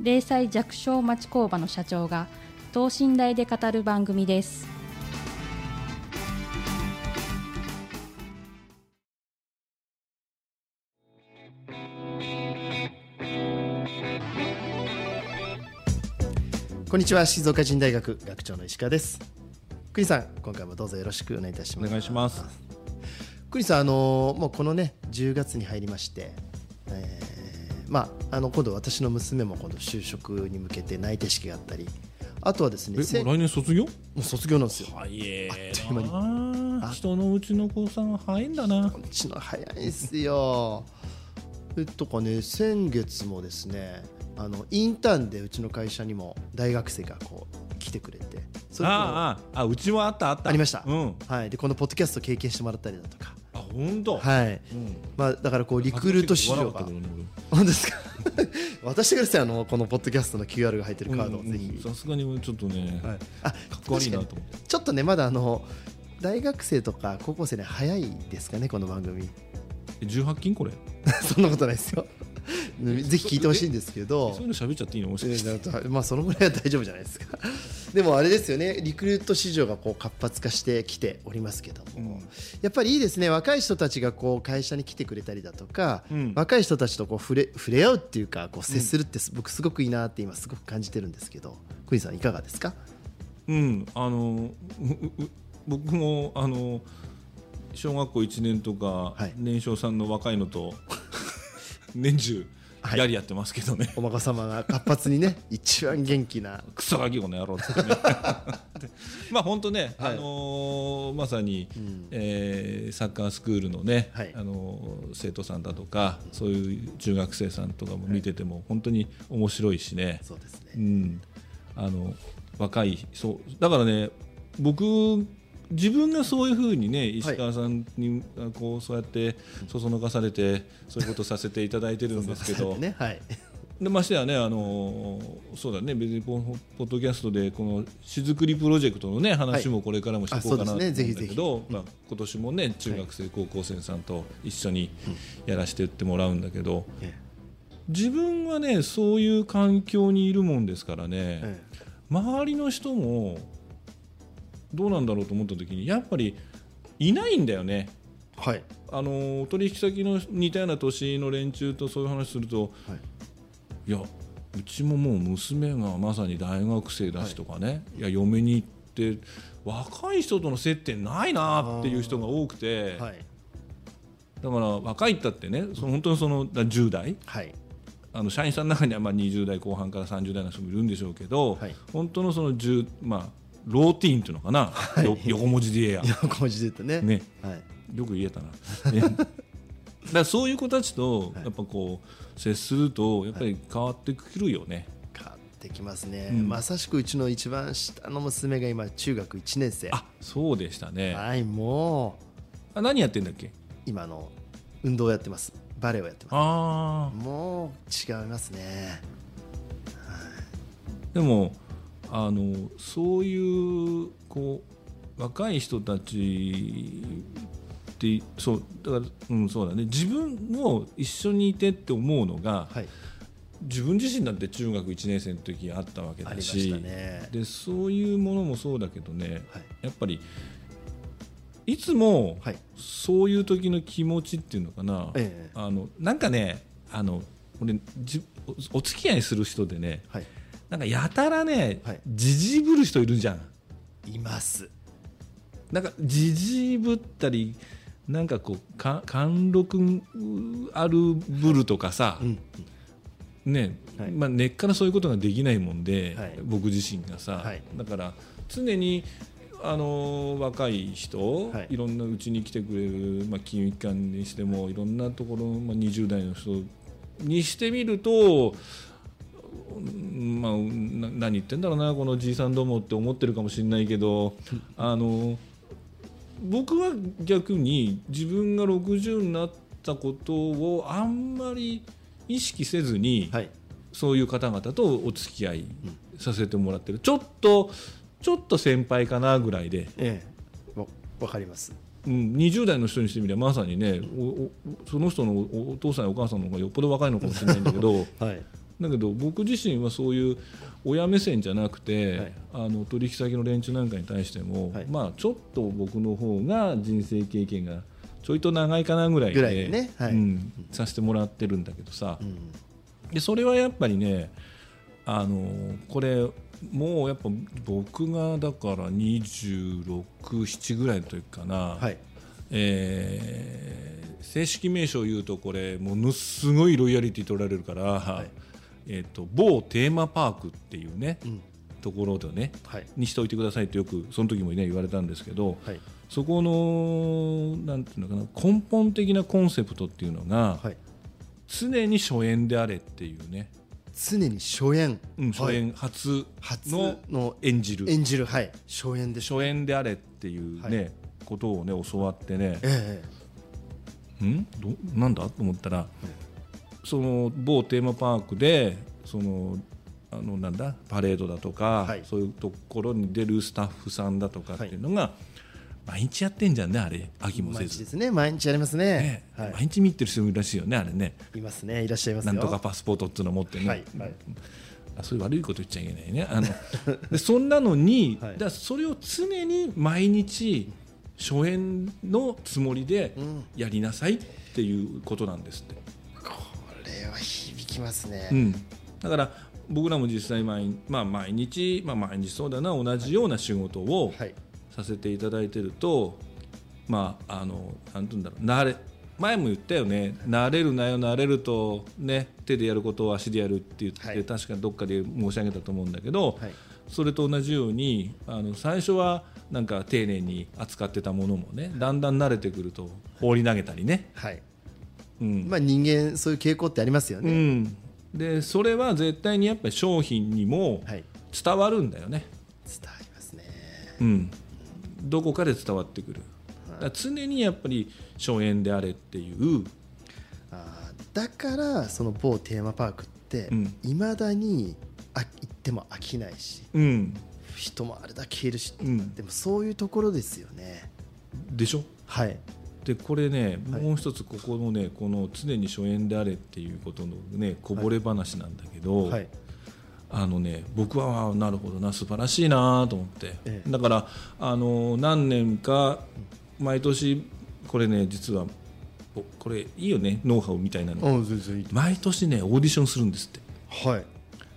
零細弱小町工場の社長が等身大で語る番組です。こんにちは。静岡人大学学長の石川です。栗さん今回もどうぞよろしくお願いいたします。お願いします。栗さんあのもうこのね10月に入りまして、えーまああの今度私の娘も今度就職に向けて内定式があったりあとはですねせえもう来年卒業？もう卒業なんですよ。早え。あっという間な人のうちの子さんは早いんだな。こっちの早いですよ。えとかね先月もですねあのインターンでうちの会社にも大学生がこう来てくれてそれとああああうちもあったあった。ありました。うん。はい、でこのポッドキャスト経験してもらったりだとか、あ本当。はい。うん。まあ、だからこうリクルート市場。本当ですか？渡してくださいあのこのポッドキャストの QR が入ってるカードをぜひ、さすがにちょっとね、はい、あかっこ悪いなと思って。ちょっとねまだあの大学生とか高校生ね早いですかねこの番組。え18金これ？そんなことないですよぜひ聞いてほしいんですけど。そういうの喋っちゃっていいの？もしかして。まあそのぐらいは大丈夫じゃないですか。でもあれですよね。リクルート市場がこう活発化してきておりますけども、うん。やっぱりいいですね。若い人たちがこう会社に来てくれたりだとか、うん。若い人たちとこう触れ触れ合うっていうかこう接するってす僕すごくいいなって今すごく感じてるんですけど。クイズさんいかがですか？うん。あの僕もあの小学校1年とか、はい。年少さんの若いのと 年中はいやりやってますけどね、お孫様が活発にね 一番元気な。クソガキこの野郎っつってね。まあ本当ね、はい。あのーまさに、ん。えーサッカースクールのね、はい。あのー生徒さんだとかそういう中学生さんとかも見てても、本当に面白いしね、そうですね。うん、あの若いそう。だからね僕自分がそういうふうにね石川さんに、あこうそうやってそそのかされてそういうことさせていただいてるんですけど、ねはい。でましてやね、あのーそうだね、別にポポッドキャストで、このしずくりプロジェクトのね、話もこれからもしていこうかなと思うんだけど、まあ今年もね、中学生、高校生さんと一緒にやらせてってもらうんだけど、え自分はね、そういう環境にいるもんですからね、え。周りの人もどうなんだろうと思った時に、やっぱりいないんだよね。はい。あのー取引先の似たような年の連中とそういう話すると、はい。いやうちももう娘がまさに大学生だしとかね、い、や嫁に行って若い人との接点ないなっていう人が多くて、はい。だから若いったってねその本当にそのだ10代はい。あの社員さんの中にはまあ20代後半から30代の人もいるんでしょうけど、はい。本当のその10、まあ、ローティーンっていうのかな、よ横文字で言えや。横文字で言うとね。ね。はい。よく言えたな。ね。だそういう子たちとやっぱこう接するとやっぱり変わってくるよね。変わってきますね、うん。まさしくうちの一番下の娘が今中学1年生。あそうでしたね。はいもう。あ何やってんだっけ？今の運動をやってます。バレエをやってまあすもう違いますね。あでもあのそういうこう若い人たちってそうだから、うん、そうだね。自分も一緒にいてって思うのが、はい。自分自身だって中学1年生の時あったわけだしね。でそういうものもそうだけどね、はい。やっぱりいつもはい。そういう時の気持ちっていうのかな、ええ。あのなんかねあの俺お付き合いする人でねはいなんかやたらねはい。じじ、ぶる人いるじゃん。います。なんかじじぶったりなんかこうか貫禄あるぶるとかさ、うんねはい。まあ、根っからそういうことができないもんで、はい。僕自身がさ、はい。だから常にあの若い人、はい。い、ろんなうちに来てくれる、まあ、金融機関にしてもいろんなところ、まあ、20代の人にしてみるとうんまあ、な何言ってんだろうなこのじいさんどもって思ってるかもしれないけどあの僕は逆に自分が60になったことをあんまり意識せずに、はい。そういう方々とお付き合いさせてもらってる。ちょっとちょっと先輩かなぐらいで、ええ。わわかります。うん、20代の人にしてみればまさにねその人のおお父さんやお母さんの方がよっぽど若いのかもしれないんだけど はいだけど僕自身はそういう親目線じゃなくて、はい。あの取引先の連中なんかに対しても、はい。まあ、ちょっと僕の方が人生経験がちょいと長いかなぐらいでぐらいでね。はい。うん、させてもらってるんだけどさ、うん。でそれはやっぱりねあのこれもうやっぱ僕がだから267ぐらいの時かな、はい。えー正式名称を言うとこれものすごいロイヤリティ取られるから、いえー、と某テーマパークっていうね、うん。ところでねはい。にしておいてくださいってよくその時もね言われたんですけど、はい。そこのなんていうのかな根本的なコンセプトっていうのが、はい。常に初演であれっていうね、常に初演。うん、初演初初のの演じる。演じる。はい。初演で初演であれっていうね、はい。ことをね教わってね。ええん？どなんだ？と思ったら、その某テーマパークでそのあのなんだパレードだとか、はい。そういうところに出るスタッフさんだとかっていうのが、毎日やってんじゃんねあれ。飽きもせず、毎日ですね毎日やりますね。ね。はい。毎日見てる人もいるらしいよねあれね。いますねいらっしゃいますよ。なんとかパスポートっていうのを持ってね、はいはい。あそういう悪いこと言っちゃいけないね。あのでそんなのに、はい。だそれを常に毎日初演のつもりでうん。やりなさいっていうことなんですって。これは響きますね、うん、だから僕らも実際毎,、まあ、毎日、まあ、毎日そうだな同じような仕事をはい。させていただいてると、まああのなんて言うんだろう慣れ前も言ったよね慣れるなよ慣れると、ね、手でやることを足でやるって言って、はい。確かどっかで申し上げたと思うんだけど、はい。それと同じようにあの最初はなんか丁寧に扱ってたものもねだんだん慣れてくると放り投げたりね。はいうん。まあ人間そういう傾向ってありますようね、ん、でそれは絶対にやっぱり商品にもはい。伝わるんだよね、伝わりますね。うん、どこかで伝わってくる。常にやっぱり初演であれっていう、あーだからその某テーマパークってうん。いま、未だにあ行っても飽きないしうん、人もあれだけいるし、うん。でもそういうところですよね。でしょ？はいでこれね、はい。もう一つここのねこの常に初演であれっていうことのねこぼれ話なんだけど、はい。あのね僕はあなるほどな素晴らしいなと思って、ええ。だからあの何年か毎年これね実はおこれいいよねノウハウみたいなの、毎年ねオーディションするんですって。はい。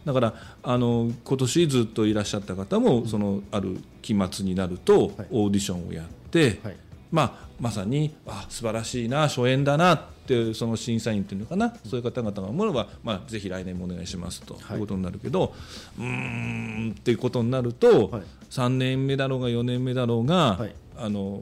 だからあの今年ずっといらっしゃった方も、そのある期末になると、はい。オーディションをやって、はいまあ、まさにあ素晴らしいな初演だなってその審査員っていうのかな、そういう方々が思えば、まあ、ぜひ来年もお願いしますと、はい。いうことになるけどうーんっていうことになると、はい。3年目だろうが4年目だろうが、はい。あの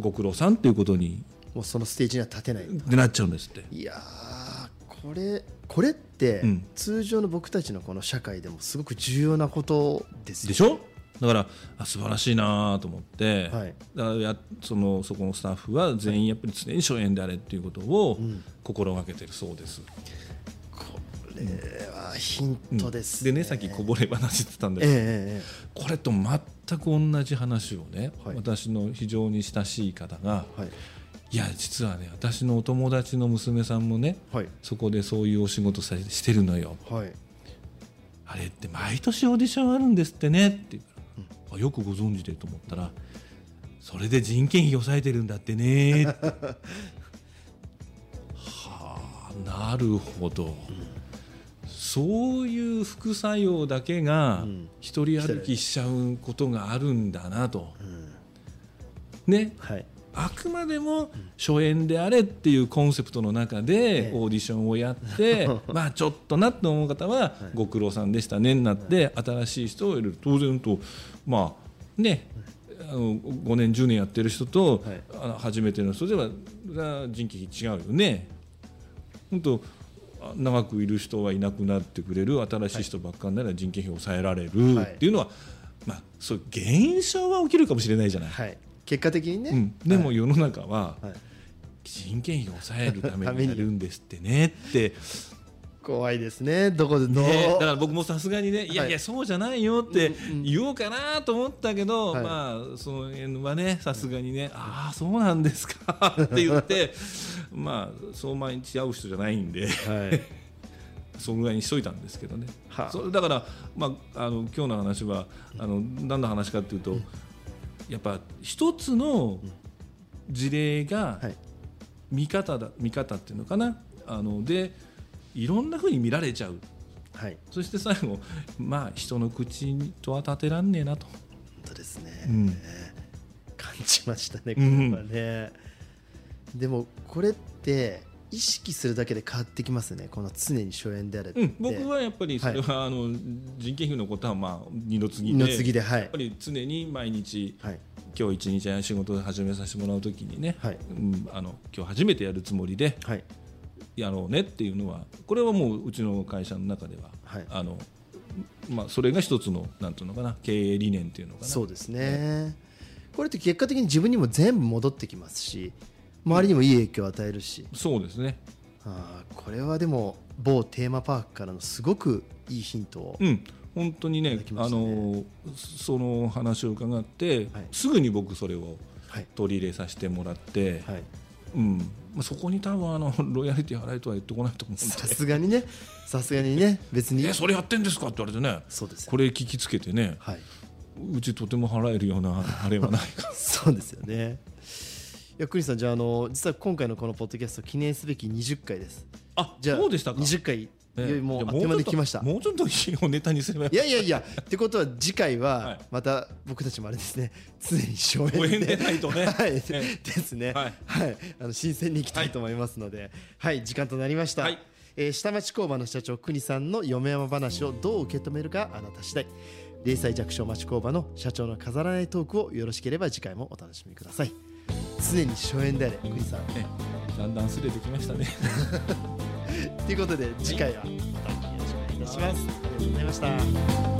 ご苦労さんっていうことにもうそのステージには立てない。ってなっちゃうんですって。いやーこれこれって、うん。通常の僕たちのこの社会でもすごく重要なことですよ。でしょ？だからあ素晴らしいなと思って、はい。だやそのそこのスタッフは全員やっぱり常に初演であれっていうことをん。心がけてるそうです。これはヒントですでねさっきこぼれ話ってたんだけど、ええええこれと全く同じ話をね、はい。私の非常に親しい方が、ええはい。いや実はね私のお友達の娘さんもねはい。そこでそういうお仕事さしてるのよ。はい。あれって毎年オーディションあるんですってねってあよくご存知でと思ったらそれで人件費抑えてるんだってね。はあなるほど、そういう副作用だけがうん。一人歩きしちゃうことがあるんだなと、うん。ね。はいあくまでも初演であれっていうコンセプトの中えでえオーディションをやって、まあちょっとなと思う方はご苦労さんでしたねになって新しい人を入れる。当然とまあねあの5年10年やってる人と、初めての人では人件費違うよね。本当長くいる人はいなくなってくれる新しい人ばっかりなら人件費を抑えられるはい。っていうのは、まあ、そういう現象は起きるかもしれないじゃない、はい結果的にね、うん、でもはい。世の中ははい。人件費を抑えるために に。やるんですってねって、怖いですね。どこでどう、ね、だから僕もさすがにね、いやいやそうじゃないよってうんうん言おうかなと思ったけど、はい。まあその辺はねさすがにね、ああそうなんですかって言ってまあそう毎日会う人じゃないんで。はい。そのぐらいにしといたんですけどね、はあ。そだから、まあ、あの今日の話はあの何の話かっていうと、やっぱ一つの事例がはい。見方だ見方っていうのかな。あのでいろんなふうに見られちゃう。はい。そして最後まあ人の口とは立てらんねえなと、本当ですね、うん。感じましたねこうん。れはね、でもこれって意識するだけで変わってきますね。この常に初演であるって、うん、僕はやっぱりそれは、あの人件費のことはまあ二の次で二の次ではい。やっぱり常に毎日はい。今日一日仕事を始めさせてもらうときにね、はい。うん、あの今日初めてやるつもりではい。やろうねっていうのはこれはもううちの会社の中では、はい。あのまあ、それが一つのなんていうのかな経営理念っていうのかな。そうですね。これって結果的に自分にも全部戻ってきますし周りにもいい影響を与えるし、そうですね。あーこれはでも某テーマパークからのすごくいいヒントを、うん。本当にねいただきまあのその話を伺って、はい。すぐに僕それをはい。取り入れさせてもらって、はい、うん。まあ、そこに多分あのロイヤリティ払えとは言ってこないと思うんさですがにね。さすがにね。別に。えそれやってんですかって言われてね。そうです。よこれ聞きつけてね。はい。うちとても払えるようなあれはないか。そうですよね。いやクリスさんじゃああの実は今回のこのポッドキャスト記念すべき20回です。あじゃあそうでしたか。20回、いやもうあっという間で来ました。もうちょっともうちょっとネタにすればいやいやいやってことは次回ははいまた僕たちもあれですね常に初演で初演でないとねはい、えですねはいはい、あの新鮮にいきたいと思いますのではい、時間となりました、はいえー下町工場の社長国さんの嫁山話をどう受け止めるかあなた次第零細弱小町工場の社長の飾らないトークをよろしければ次回もお楽しみください常に初演であれ国さんねだんだんすれてきましたね。ということで次回は。またよろしくお願いいたします、ありがとうございました